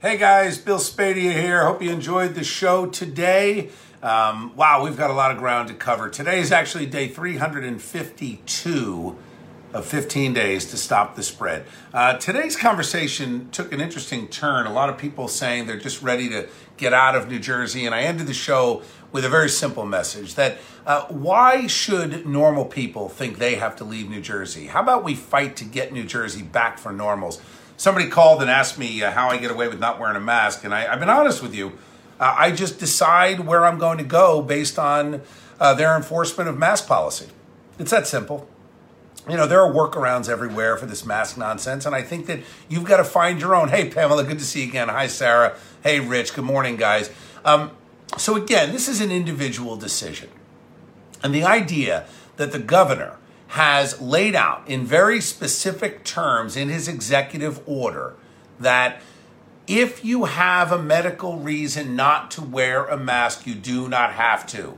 Hey guys, Bill Spadea here. Hope you enjoyed the show today. Um, wow, we've got a lot of ground to cover. Today is actually day 352 of 15 days to stop the spread. Uh, today's conversation took an interesting turn. A lot of people saying they're just ready to get out of New Jersey, and I ended the show with a very simple message that uh, why should normal people think they have to leave New Jersey? How about we fight to get New Jersey back for normals? Somebody called and asked me uh, how I get away with not wearing a mask, and I, have been honest with you. Uh, I just decide where I'm going to go based on uh, their enforcement of mask policy. It's that simple. You know, there are workarounds everywhere for this mask nonsense, and I think that you've got to find your own. Hey, Pamela, good to see you again. Hi, Sarah. Hey, Rich. Good morning, guys. Um, so, again, this is an individual decision. And the idea that the governor has laid out in very specific terms in his executive order that if you have a medical reason not to wear a mask, you do not have to.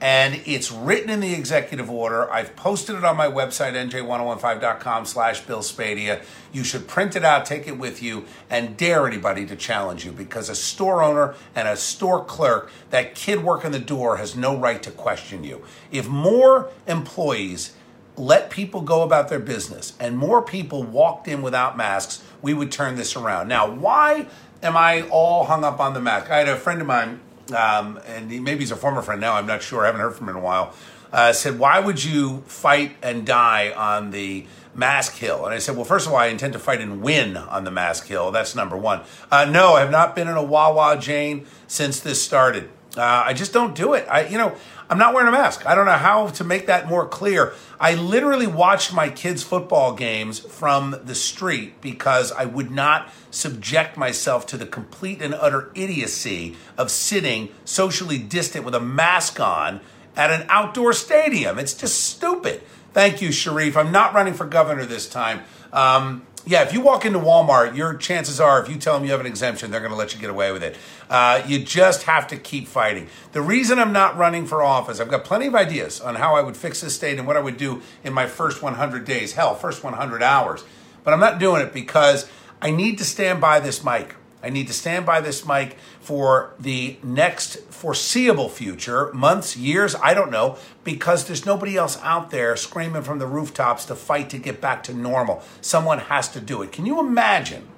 And it's written in the executive order. I've posted it on my website, nj1015.com slash Bill Spadea. You should print it out, take it with you, and dare anybody to challenge you because a store owner and a store clerk, that kid working the door has no right to question you. If more employees let people go about their business and more people walked in without masks, we would turn this around. Now, why am I all hung up on the mask? I had a friend of mine, um, and he, maybe he's a former friend now, I'm not sure, I haven't heard from him in a while, uh, said, Why would you fight and die on the mask hill? And I said, Well, first of all, I intend to fight and win on the mask hill. That's number one. Uh, no, I have not been in a Wawa Jane since this started. Uh, I just don't do it. I, you know, I'm not wearing a mask. I don't know how to make that more clear. I literally watched my kids' football games from the street because I would not subject myself to the complete and utter idiocy of sitting socially distant with a mask on at an outdoor stadium. It's just stupid. Thank you, Sharif. I'm not running for governor this time. Um, yeah, if you walk into Walmart, your chances are, if you tell them you have an exemption, they're going to let you get away with it. Uh, you just have to keep fighting. The reason I'm not running for office, I've got plenty of ideas on how I would fix this state and what I would do in my first 100 days, hell, first 100 hours. But I'm not doing it because I need to stand by this mic. I need to stand by this mic for the next foreseeable future, months, years, I don't know, because there's nobody else out there screaming from the rooftops to fight to get back to normal. Someone has to do it. Can you imagine?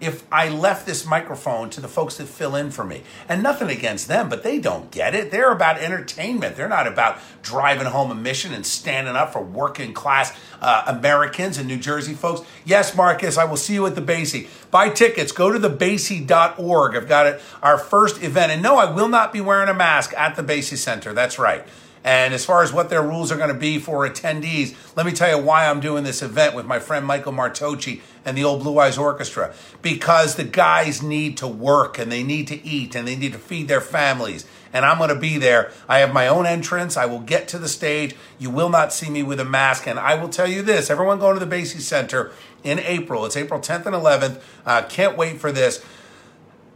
If I left this microphone to the folks that fill in for me. And nothing against them, but they don't get it. They're about entertainment. They're not about driving home a mission and standing up for working class uh, Americans and New Jersey folks. Yes, Marcus, I will see you at the Basie. Buy tickets. Go to thebasie.org. I've got it, our first event. And no, I will not be wearing a mask at the Basie Center. That's right. And as far as what their rules are going to be for attendees, let me tell you why I'm doing this event with my friend Michael Martocci and the Old Blue Eyes Orchestra. Because the guys need to work and they need to eat and they need to feed their families. And I'm going to be there. I have my own entrance. I will get to the stage. You will not see me with a mask. And I will tell you this everyone going to the Basie Center in April. It's April 10th and 11th. Uh, can't wait for this.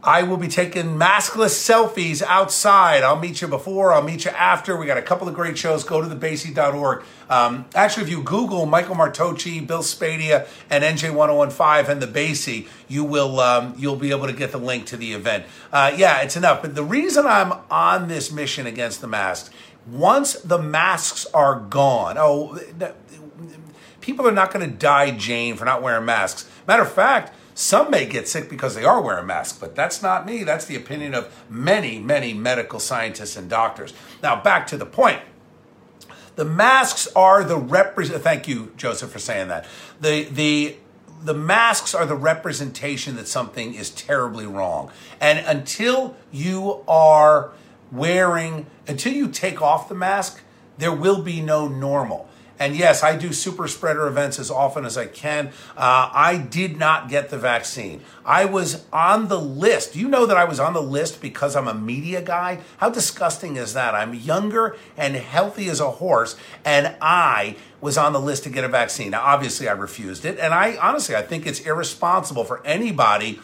I will be taking maskless selfies outside. I'll meet you before, I'll meet you after. We got a couple of great shows. Go to thebasie.org. Um, actually, if you Google Michael Martocci, Bill Spadea, and NJ1015 and the Basie, you will um, you'll be able to get the link to the event. Uh, yeah, it's enough. But the reason I'm on this mission against the masks, once the masks are gone, oh, people are not going to die, Jane, for not wearing masks. Matter of fact, some may get sick because they are wearing masks, but that's not me. That's the opinion of many, many medical scientists and doctors. Now, back to the point. The masks are the represent. Thank you, Joseph, for saying that. The the the masks are the representation that something is terribly wrong. And until you are wearing, until you take off the mask, there will be no normal. And yes, I do super spreader events as often as I can. Uh, I did not get the vaccine. I was on the list. You know that I was on the list because I'm a media guy? How disgusting is that? I'm younger and healthy as a horse, and I was on the list to get a vaccine. Now, obviously, I refused it. And I honestly, I think it's irresponsible for anybody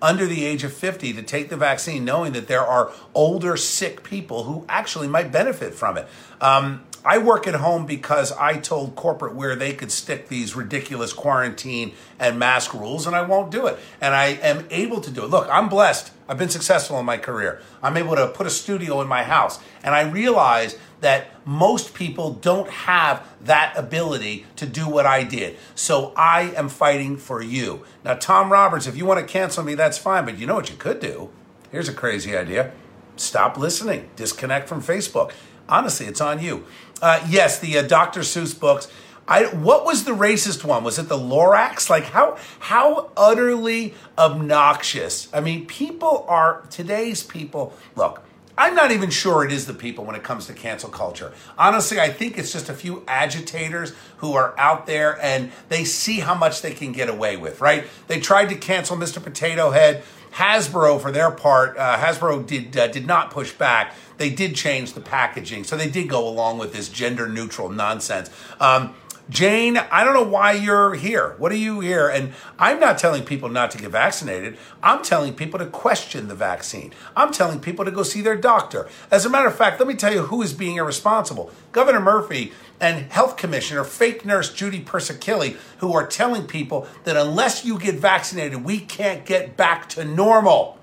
under the age of 50 to take the vaccine knowing that there are older, sick people who actually might benefit from it. Um, I work at home because I told corporate where they could stick these ridiculous quarantine and mask rules, and I won't do it. And I am able to do it. Look, I'm blessed. I've been successful in my career. I'm able to put a studio in my house, and I realize that most people don't have that ability to do what I did. So I am fighting for you. Now, Tom Roberts, if you want to cancel me, that's fine, but you know what you could do? Here's a crazy idea stop listening, disconnect from Facebook. Honestly, it's on you. Uh, yes, the uh, Dr. Seuss books. I, what was the racist one? Was it the Lorax? Like how how utterly obnoxious. I mean, people are today's people. Look, I'm not even sure it is the people when it comes to cancel culture. Honestly, I think it's just a few agitators who are out there and they see how much they can get away with, right? They tried to cancel Mr. Potato Head. Hasbro, for their part, uh, Hasbro did uh, did not push back. They did change the packaging, so they did go along with this gender neutral nonsense. Um, Jane, I don't know why you're here. What are you here? And I'm not telling people not to get vaccinated. I'm telling people to question the vaccine. I'm telling people to go see their doctor. As a matter of fact, let me tell you who is being irresponsible. Governor Murphy and Health Commissioner, fake nurse Judy Persichilli, who are telling people that unless you get vaccinated, we can't get back to normal.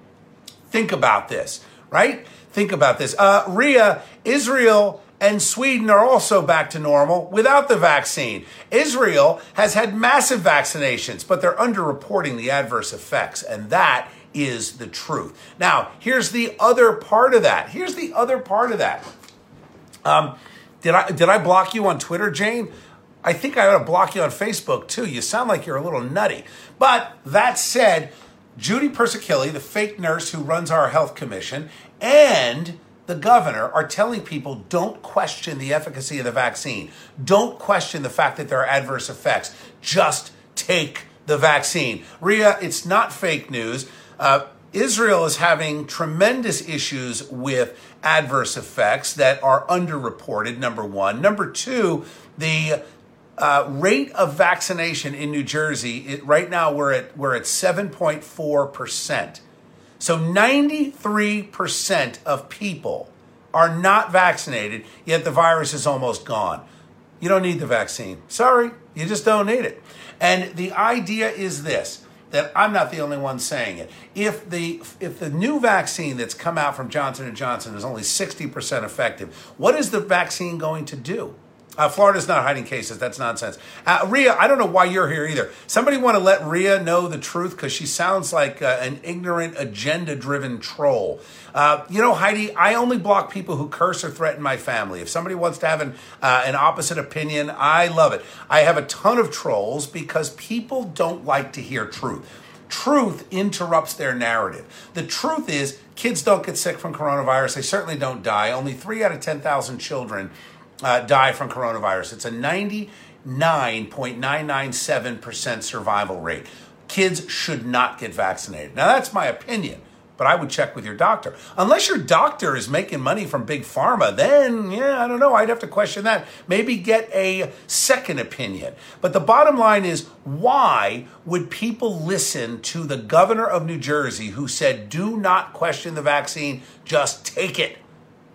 Think about this, right? Think about this. Uh, Ria, Israel and Sweden are also back to normal without the vaccine. Israel has had massive vaccinations, but they're underreporting the adverse effects, and that is the truth. Now, here's the other part of that. Here's the other part of that. Um, did I did I block you on Twitter, Jane? I think I ought to block you on Facebook too. You sound like you're a little nutty. But that said, Judy Persichilli, the fake nurse who runs our health commission, and the governor are telling people don't question the efficacy of the vaccine. Don't question the fact that there are adverse effects. Just take the vaccine. Ria, it's not fake news. Uh, Israel is having tremendous issues with adverse effects that are underreported, number one. Number two, the uh, rate of vaccination in New Jersey, it, right now we're at, we're at 7.4%. So 93% of people are not vaccinated, yet the virus is almost gone. You don't need the vaccine. Sorry, you just don't need it. And the idea is this that I'm not the only one saying it. If the if the new vaccine that's come out from Johnson and Johnson is only 60% effective, what is the vaccine going to do? Uh, Florida's not hiding cases. That's nonsense. Uh, Ria, I don't know why you're here either. Somebody want to let Ria know the truth because she sounds like uh, an ignorant, agenda driven troll. Uh, you know, Heidi, I only block people who curse or threaten my family. If somebody wants to have an, uh, an opposite opinion, I love it. I have a ton of trolls because people don't like to hear truth. Truth interrupts their narrative. The truth is, kids don't get sick from coronavirus. They certainly don't die. Only three out of 10,000 children uh, die from coronavirus. It's a 99.997% survival rate. Kids should not get vaccinated. Now, that's my opinion, but I would check with your doctor. Unless your doctor is making money from big pharma, then, yeah, I don't know. I'd have to question that. Maybe get a second opinion. But the bottom line is why would people listen to the governor of New Jersey who said, do not question the vaccine, just take it?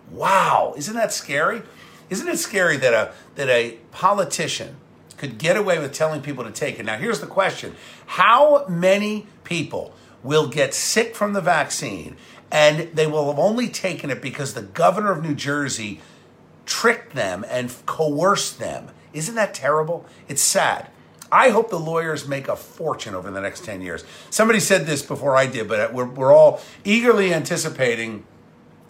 Wow, isn't that scary? Isn't it scary that a that a politician could get away with telling people to take it? Now, here's the question: How many people will get sick from the vaccine, and they will have only taken it because the governor of New Jersey tricked them and coerced them? Isn't that terrible? It's sad. I hope the lawyers make a fortune over the next 10 years. Somebody said this before I did, but we're, we're all eagerly anticipating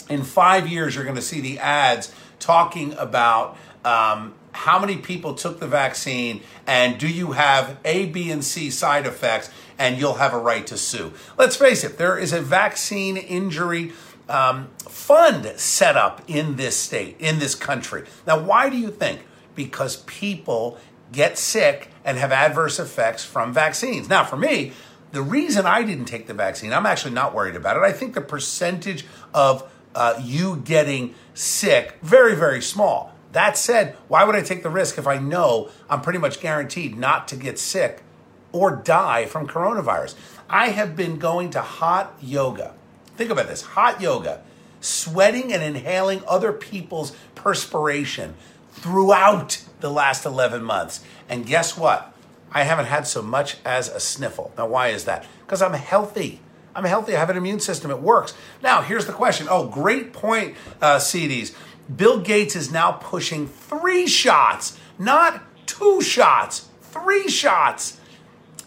in five years, you're going to see the ads talking about um, how many people took the vaccine and do you have A, B, and C side effects, and you'll have a right to sue. Let's face it, there is a vaccine injury um, fund set up in this state, in this country. Now, why do you think? Because people get sick and have adverse effects from vaccines. Now, for me, the reason I didn't take the vaccine, I'm actually not worried about it. I think the percentage of uh, you getting sick very, very small. That said, why would I take the risk if I know I'm pretty much guaranteed not to get sick or die from coronavirus? I have been going to hot yoga. Think about this hot yoga, sweating and inhaling other people's perspiration throughout the last 11 months. And guess what? I haven't had so much as a sniffle. Now, why is that? Because I'm healthy. I'm healthy. I have an immune system. It works. Now, here's the question. Oh, great point, uh, CDs. Bill Gates is now pushing three shots, not two shots, three shots.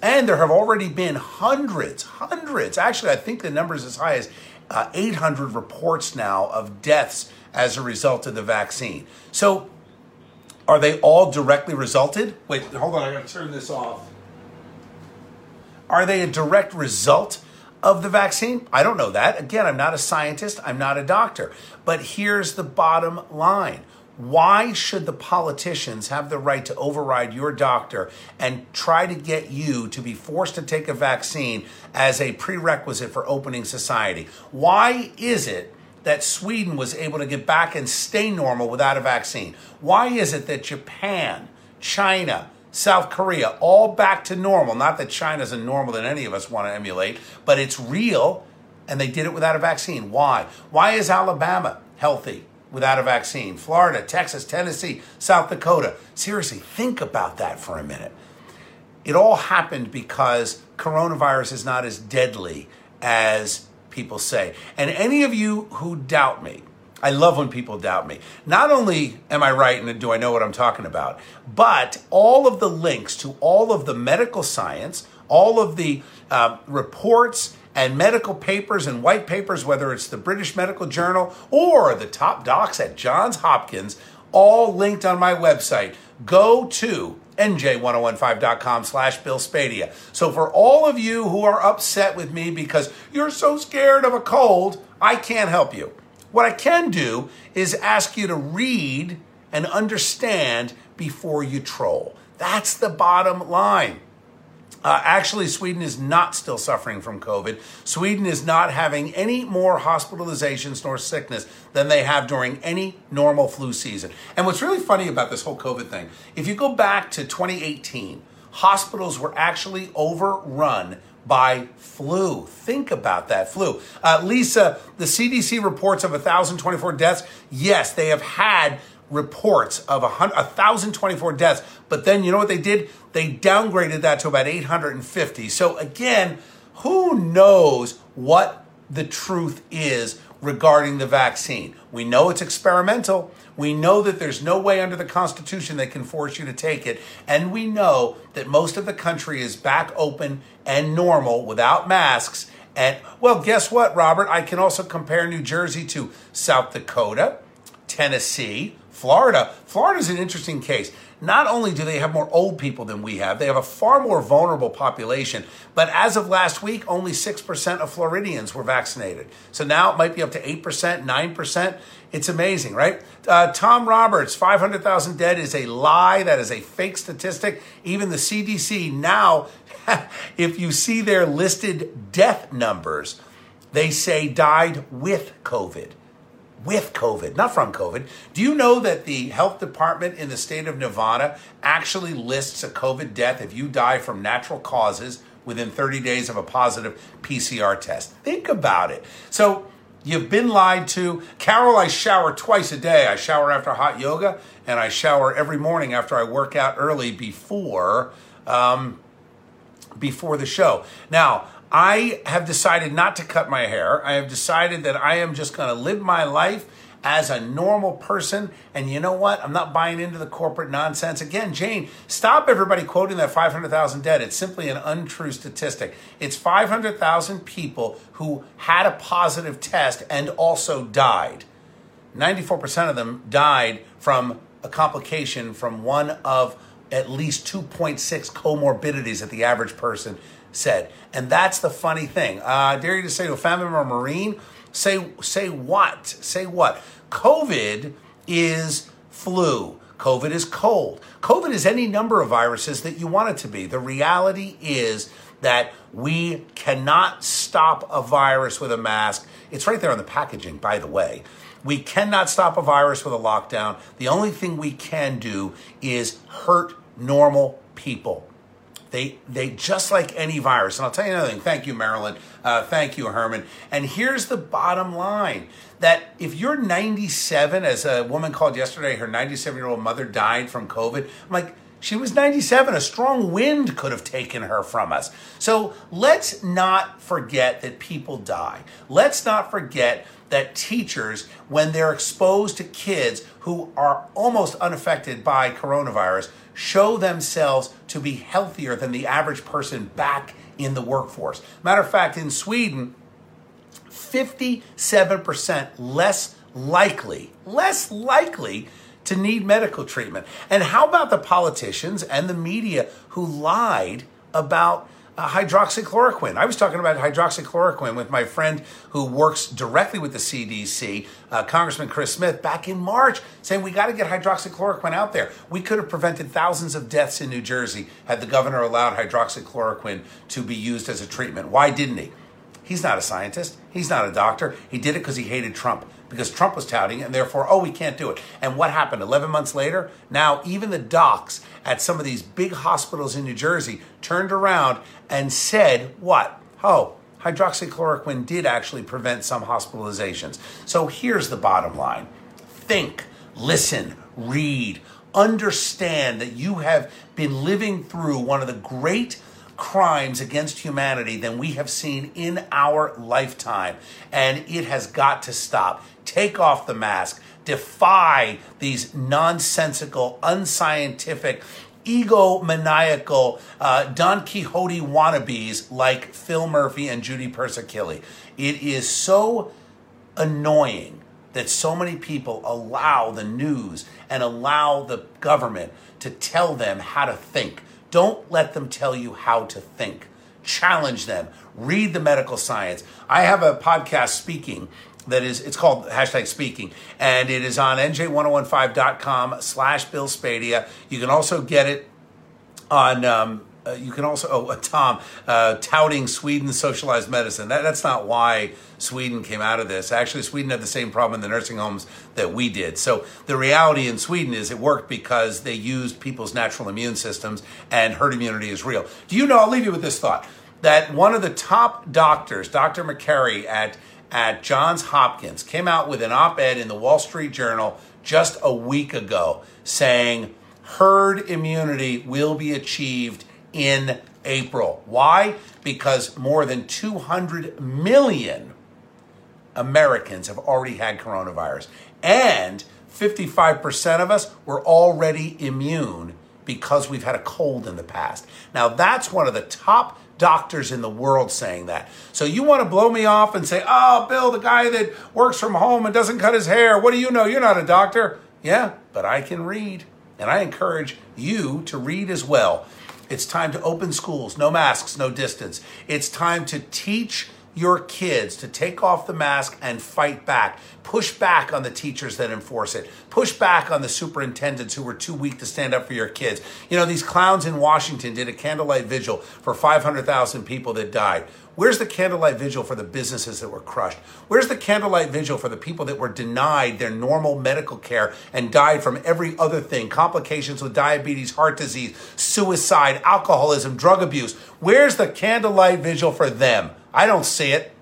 And there have already been hundreds, hundreds. Actually, I think the number is as high as uh, 800 reports now of deaths as a result of the vaccine. So, are they all directly resulted? Wait, hold on, I gotta turn this off. Are they a direct result of the vaccine? I don't know that. Again, I'm not a scientist, I'm not a doctor. But here's the bottom line. Why should the politicians have the right to override your doctor and try to get you to be forced to take a vaccine as a prerequisite for opening society? Why is it that Sweden was able to get back and stay normal without a vaccine? Why is it that Japan, China, South Korea, all back to normal. Not that China's a normal that any of us want to emulate, but it's real, and they did it without a vaccine. Why? Why is Alabama healthy without a vaccine? Florida, Texas, Tennessee, South Dakota. Seriously, think about that for a minute. It all happened because coronavirus is not as deadly as people say. And any of you who doubt me, I love when people doubt me. Not only am I right and do I know what I'm talking about, but all of the links to all of the medical science, all of the uh, reports and medical papers and white papers, whether it's the British Medical Journal or the top docs at Johns Hopkins, all linked on my website. Go to nj1015.com slash Bill Spadea. So for all of you who are upset with me because you're so scared of a cold, I can't help you. What I can do is ask you to read and understand before you troll. That's the bottom line. Uh, actually, Sweden is not still suffering from COVID. Sweden is not having any more hospitalizations nor sickness than they have during any normal flu season. And what's really funny about this whole COVID thing, if you go back to 2018, hospitals were actually overrun by flu. Think about that flu. Uh, Lisa, the CDC reports of 1,024 deaths. Yes, they have had reports of 1,024 deaths, but then you know what they did? They downgraded that to about 850. So again, who knows what the truth is regarding the vaccine? We know it's experimental. We know that there's no way under the Constitution they can force you to take it. And we know that most of the country is back open and normal without masks. And well, guess what, Robert? I can also compare New Jersey to South Dakota, Tennessee, Florida. Florida's an interesting case. Not only do they have more old people than we have, they have a far more vulnerable population. But as of last week, only 6% of Floridians were vaccinated. So now it might be up to 8%, 9%. It's amazing, right? Uh, Tom Roberts, 500,000 dead is a lie. That is a fake statistic. Even the CDC now, if you see their listed death numbers, they say died with COVID with COVID, not from COVID. Do you know that the health department in the state of Nevada actually lists a COVID death if you die from natural causes within 30 days of a positive PCR test? Think about it. So, You've been lied to. Carol, I shower twice a day. I shower after hot yoga, and I shower every morning after I work out early before um, before the show. Now, I have decided not to cut my hair. I have decided that I am just going to live my life as a normal person. And you know what? I'm not buying into the corporate nonsense. Again, Jane, stop everybody quoting that 500,000 dead. It's simply an untrue statistic. It's 500,000 people who had a positive test and also died. 94% of them died from a complication from one of at least 2.6 comorbidities that the average person said. And that's the funny thing. Uh, dare you to say to a family member, Marine, say, say what? Say what? COVID is flu. COVID is cold. COVID is any number of viruses that you want it to be. The reality is that we cannot stop a virus with a mask. It's right there on the packaging, by the way. We cannot stop a virus with a lockdown. The only thing we can do is hurt normal people. They, they just like any virus. And I'll tell you another thing. Thank you, Marilyn. Uh, thank you, Herman. And here's the bottom line that if you're 97, as a woman called yesterday, her 97 year old mother died from COVID. I'm like, she was 97. A strong wind could have taken her from us. So let's not forget that people die. Let's not forget that teachers, when they're exposed to kids who are almost unaffected by coronavirus, show themselves to be healthier than the average person back in the workforce. Matter of fact, in Sweden, 57% less likely, less likely to need medical treatment. And how about the politicians and the media who lied about uh, hydroxychloroquine. I was talking about hydroxychloroquine with my friend who works directly with the CDC, uh, Congressman Chris Smith, back in March, saying we got to get hydroxychloroquine out there. We could have prevented thousands of deaths in New Jersey had the governor allowed hydroxychloroquine to be used as a treatment. Why didn't he? He's not a scientist. He's not a doctor. He did it because he hated Trump because Trump was touting and therefore, oh, we can't do it. And what happened? 11 months later, now even the docs at some of these big hospitals in New Jersey turned around and said, what? Oh, hydroxychloroquine did actually prevent some hospitalizations. So here's the bottom line think, listen, read, understand that you have been living through one of the great crimes against humanity than we have seen in our lifetime. And it has got to stop. Take off the mask. Defy these nonsensical, unscientific, egomaniacal uh, Don Quixote wannabes like Phil Murphy and Judy Persichilli. It is so annoying that so many people allow the news and allow the government to tell them how to think. Don't let them tell you how to think. Challenge them. Read the medical science. I have a podcast speaking that is it's called hashtag speaking and it is on nj1015.com slash bill spadea you can also get it on um, uh, you can also oh uh, tom uh, touting sweden's socialized medicine. That, that's not why sweden came out of this. Actually sweden had the same problem in the nursing homes that we did. So the reality in sweden is it worked because they used people's natural immune systems and herd immunity is real. Do you know i'll leave you with this thought that one of the top doctors dr Makary at at Johns Hopkins came out with an op ed in the Wall Street Journal just a week ago saying herd immunity will be achieved in April. Why? Because more than 200 million Americans have already had coronavirus. And 55% of us were already immune because we've had a cold in the past. Now, that's one of the top doctors in the world saying that. So you want to blow me off and say, oh, Bill, the guy that works from home and doesn't cut his hair, what do you know? You're not a doctor. Yeah, but I can read. And I encourage you to read as well. It's time to open schools, no masks, no distance. It's time to teach your kids to take off the mask and fight back. Push back on the teachers that enforce it. Push back on the superintendents who were too weak to stand up for your kids. You know, these clowns in Washington did a candlelight vigil for 500,000 people that died. Where's the candlelight vigil for the businesses that were crushed? Where's the candlelight vigil for the people that were denied their normal medical care and died from every other thing complications with diabetes, heart disease, suicide, alcoholism, drug abuse? Where's the candlelight vigil for them? I don't see it.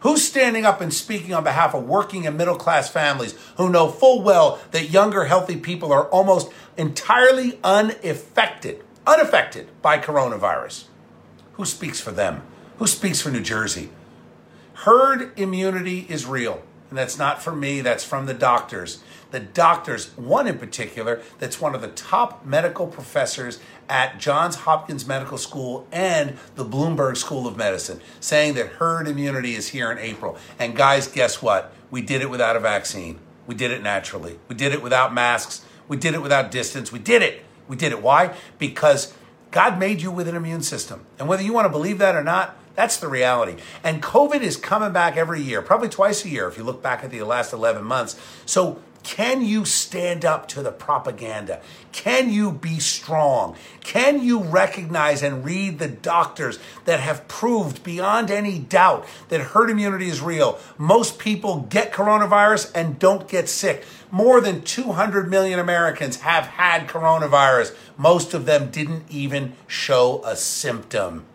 Who's standing up and speaking on behalf of working and middle class families who know full well that younger, healthy people are almost entirely unaffected, unaffected by coronavirus? Who speaks for them? Who speaks for New Jersey? Herd immunity is real. And that's not from me, that's from the doctors. The doctors, one in particular, that's one of the top medical professors at Johns Hopkins Medical School and the Bloomberg School of Medicine, saying that herd immunity is here in April. And guys, guess what? We did it without a vaccine. We did it naturally. We did it without masks. We did it without distance. We did it. We did it. Why? Because God made you with an immune system. And whether you want to believe that or not, that's the reality. And COVID is coming back every year, probably twice a year if you look back at the last 11 months. So Can you stand up to the propaganda? Can you be strong? Can you recognize and read the doctors that have proved beyond any doubt that herd immunity is real? Most people get coronavirus and don't get sick. More than 200 million Americans have had coronavirus. Most of them didn't even show a symptom.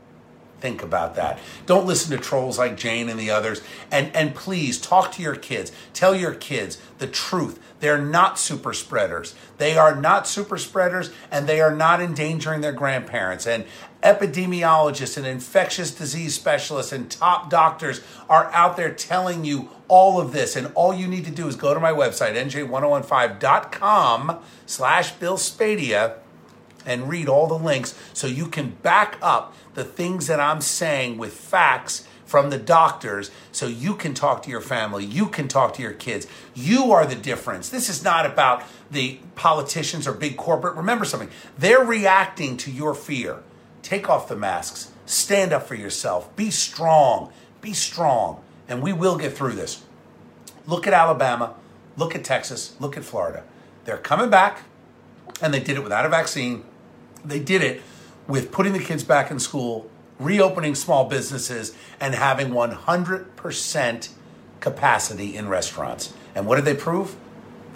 Think about that. Don't listen to trolls like Jane and the others. And, and please talk to your kids. Tell your kids the truth. They're not super spreaders. They are not super spreaders and they are not endangering their grandparents. And epidemiologists and infectious disease specialists and top doctors are out there telling you all of this. And all you need to do is go to my website, nj1015.com slash Bill Spadea and read all the links so you can back up the things that I'm saying with facts from the doctors so you can talk to your family, you can talk to your kids. You are the difference. This is not about the politicians or big corporate. Remember something, they're reacting to your fear. Take off the masks, stand up for yourself, be strong, be strong, and we will get through this. Look at Alabama, look at Texas, look at Florida. They're coming back, and they did it without a vaccine. They did it with putting the kids back in school, reopening small businesses, and having 100% capacity in restaurants. And what did they prove?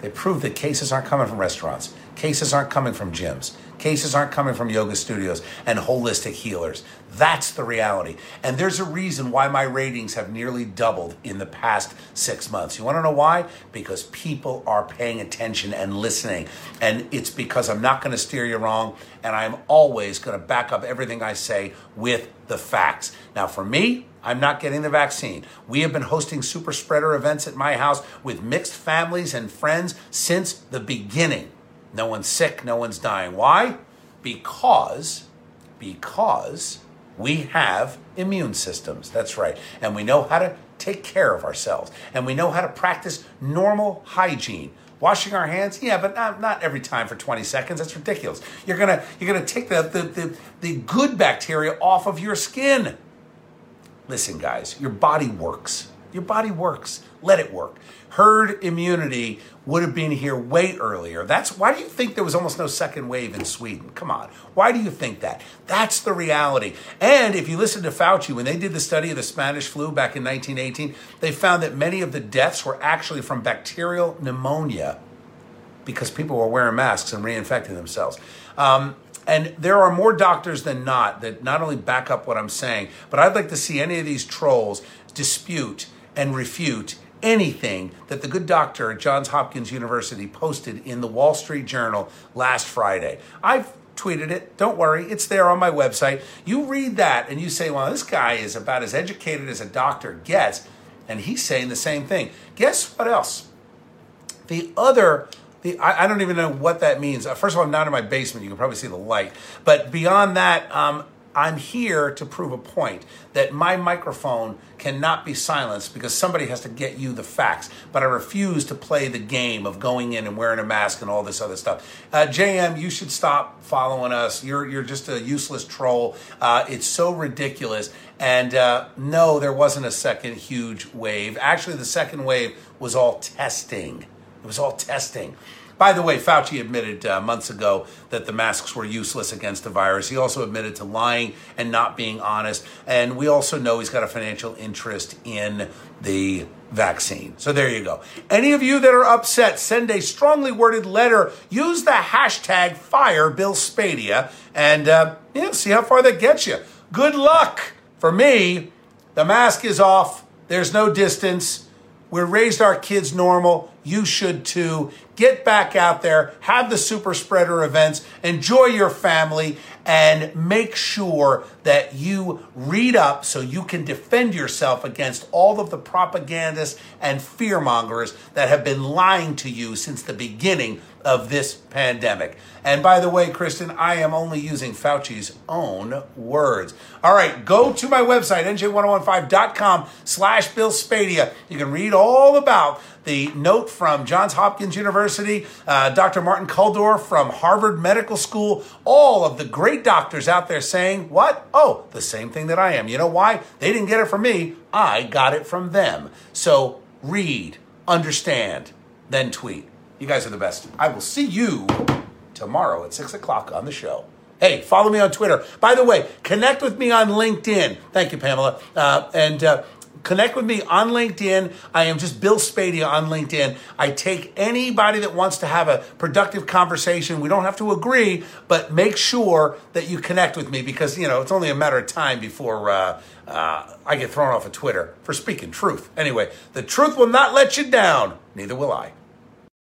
They proved that cases aren't coming from restaurants, cases aren't coming from gyms, cases aren't coming from yoga studios and holistic healers. That's the reality. And there's a reason why my ratings have nearly doubled in the past six months. You want to know why? Because people are paying attention and listening. And it's because I'm not to steer you wrong. And I'm always to back up everything I say with the facts. Now, for me, I'm not getting the vaccine. We have been hosting super spreader events at my house with mixed families and friends since the beginning. No one's sick, no one's dying. Why? Because, because we have immune systems. That's right. And we know how to take care of ourselves. And we know how to practice normal hygiene. Washing our hands, yeah, but not, not every time for 20 seconds. That's ridiculous. You're gonna you're gonna take the, the, the, the good bacteria off of your skin. Listen, guys, your body works. Your body works. Let it work. Herd immunity would have been here way earlier. That's why do you think there was almost no second wave in Sweden? Come on. Why do you think that? That's the reality. And if you listen to Fauci, when they did the study of the Spanish flu back in 1918, they found that many of the deaths were actually from bacterial pneumonia because people were wearing masks and reinfecting themselves. Um, and there are more doctors than not that not only back up what I'm saying, but I'd like to see any of these trolls dispute and refute anything that the good doctor at Johns Hopkins University posted in the Wall Street Journal last Friday. I've tweeted it. Don't worry, it's there on my website. You read that and you say, well, this guy is about as educated as a doctor gets, and he's saying the same thing. Guess what else? The other the, I, I, don't even know what that means. Uh, first of all, I'm not in my basement. You can probably see the light. But beyond that, um, I'm here to prove a point that my microphone cannot be silenced because somebody has to get you the facts. But I refuse to play the game of going in and wearing a mask and all this other stuff. Uh, JM, you should stop following us. You're you're just a useless troll. Uh, it's so ridiculous. And uh, no, there wasn't a second huge wave. Actually, the second wave was all testing. It was all testing. By the way, Fauci admitted uh, months ago that the masks were useless against the virus. He also admitted to lying and not being honest. And we also know he's got a financial interest in the vaccine. So there you go. Any of you that are upset, send a strongly worded letter. Use the hashtag FireBillSpadea and uh, yeah, see how far that gets you. Good luck. For me, the mask is off. There's no distance. We raised our kids normal. You should too. Get back out there, have the super spreader events, enjoy your family, and make sure that you read up so you can defend yourself against all of the propagandists and fearmongers that have been lying to you since the beginning of this pandemic. And by the way, Kristen, I am only using Fauci's own words. All right, go to my website, nj1015.com slash Bill Spadea. You can read all about the note from Johns Hopkins University, uh, Dr. Martin Kulldorff from Harvard Medical School, all of the great doctors out there saying, what? Oh, the same thing that I am. You know why? They didn't get it from me. I got it from them. So read, understand, then tweet. You guys are the best. I will see you tomorrow at 6 o'clock on the show. Hey, follow me on Twitter. By the way, connect with me on LinkedIn. Thank you, Pamela. Uh, and uh, connect with me on LinkedIn. I am just Bill Spadea on LinkedIn. I take anybody that wants to have a productive conversation. We don't have to agree, but make sure that you connect with me because, you know, it's only a matter of time before uh, uh, I get thrown off of Twitter for speaking truth. Anyway, the truth will not let you down. Neither will I.